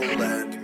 land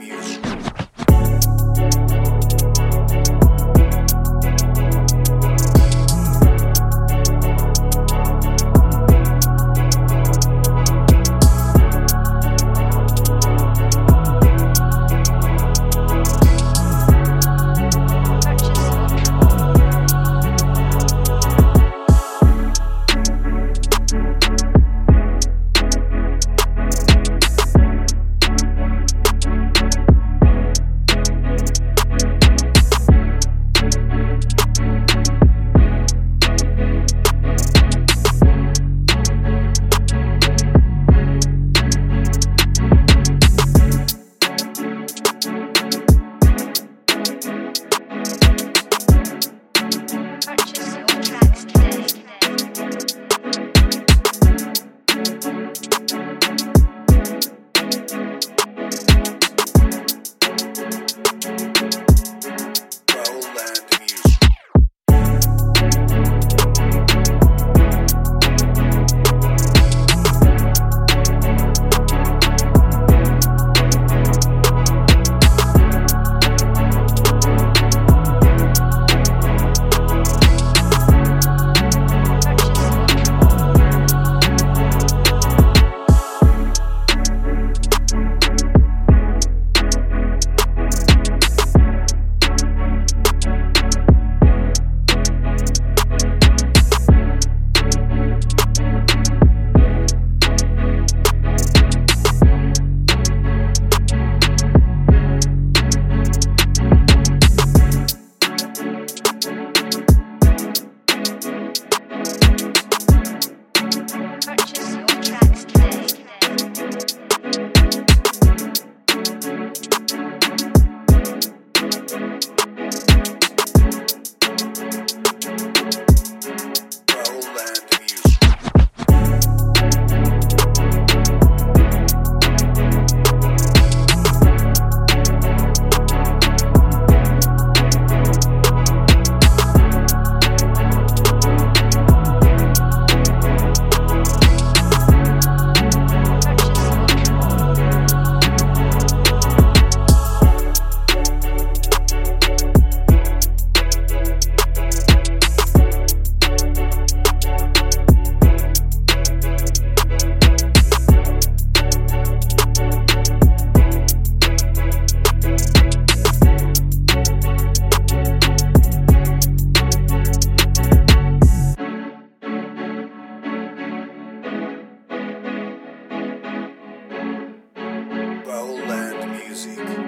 Music.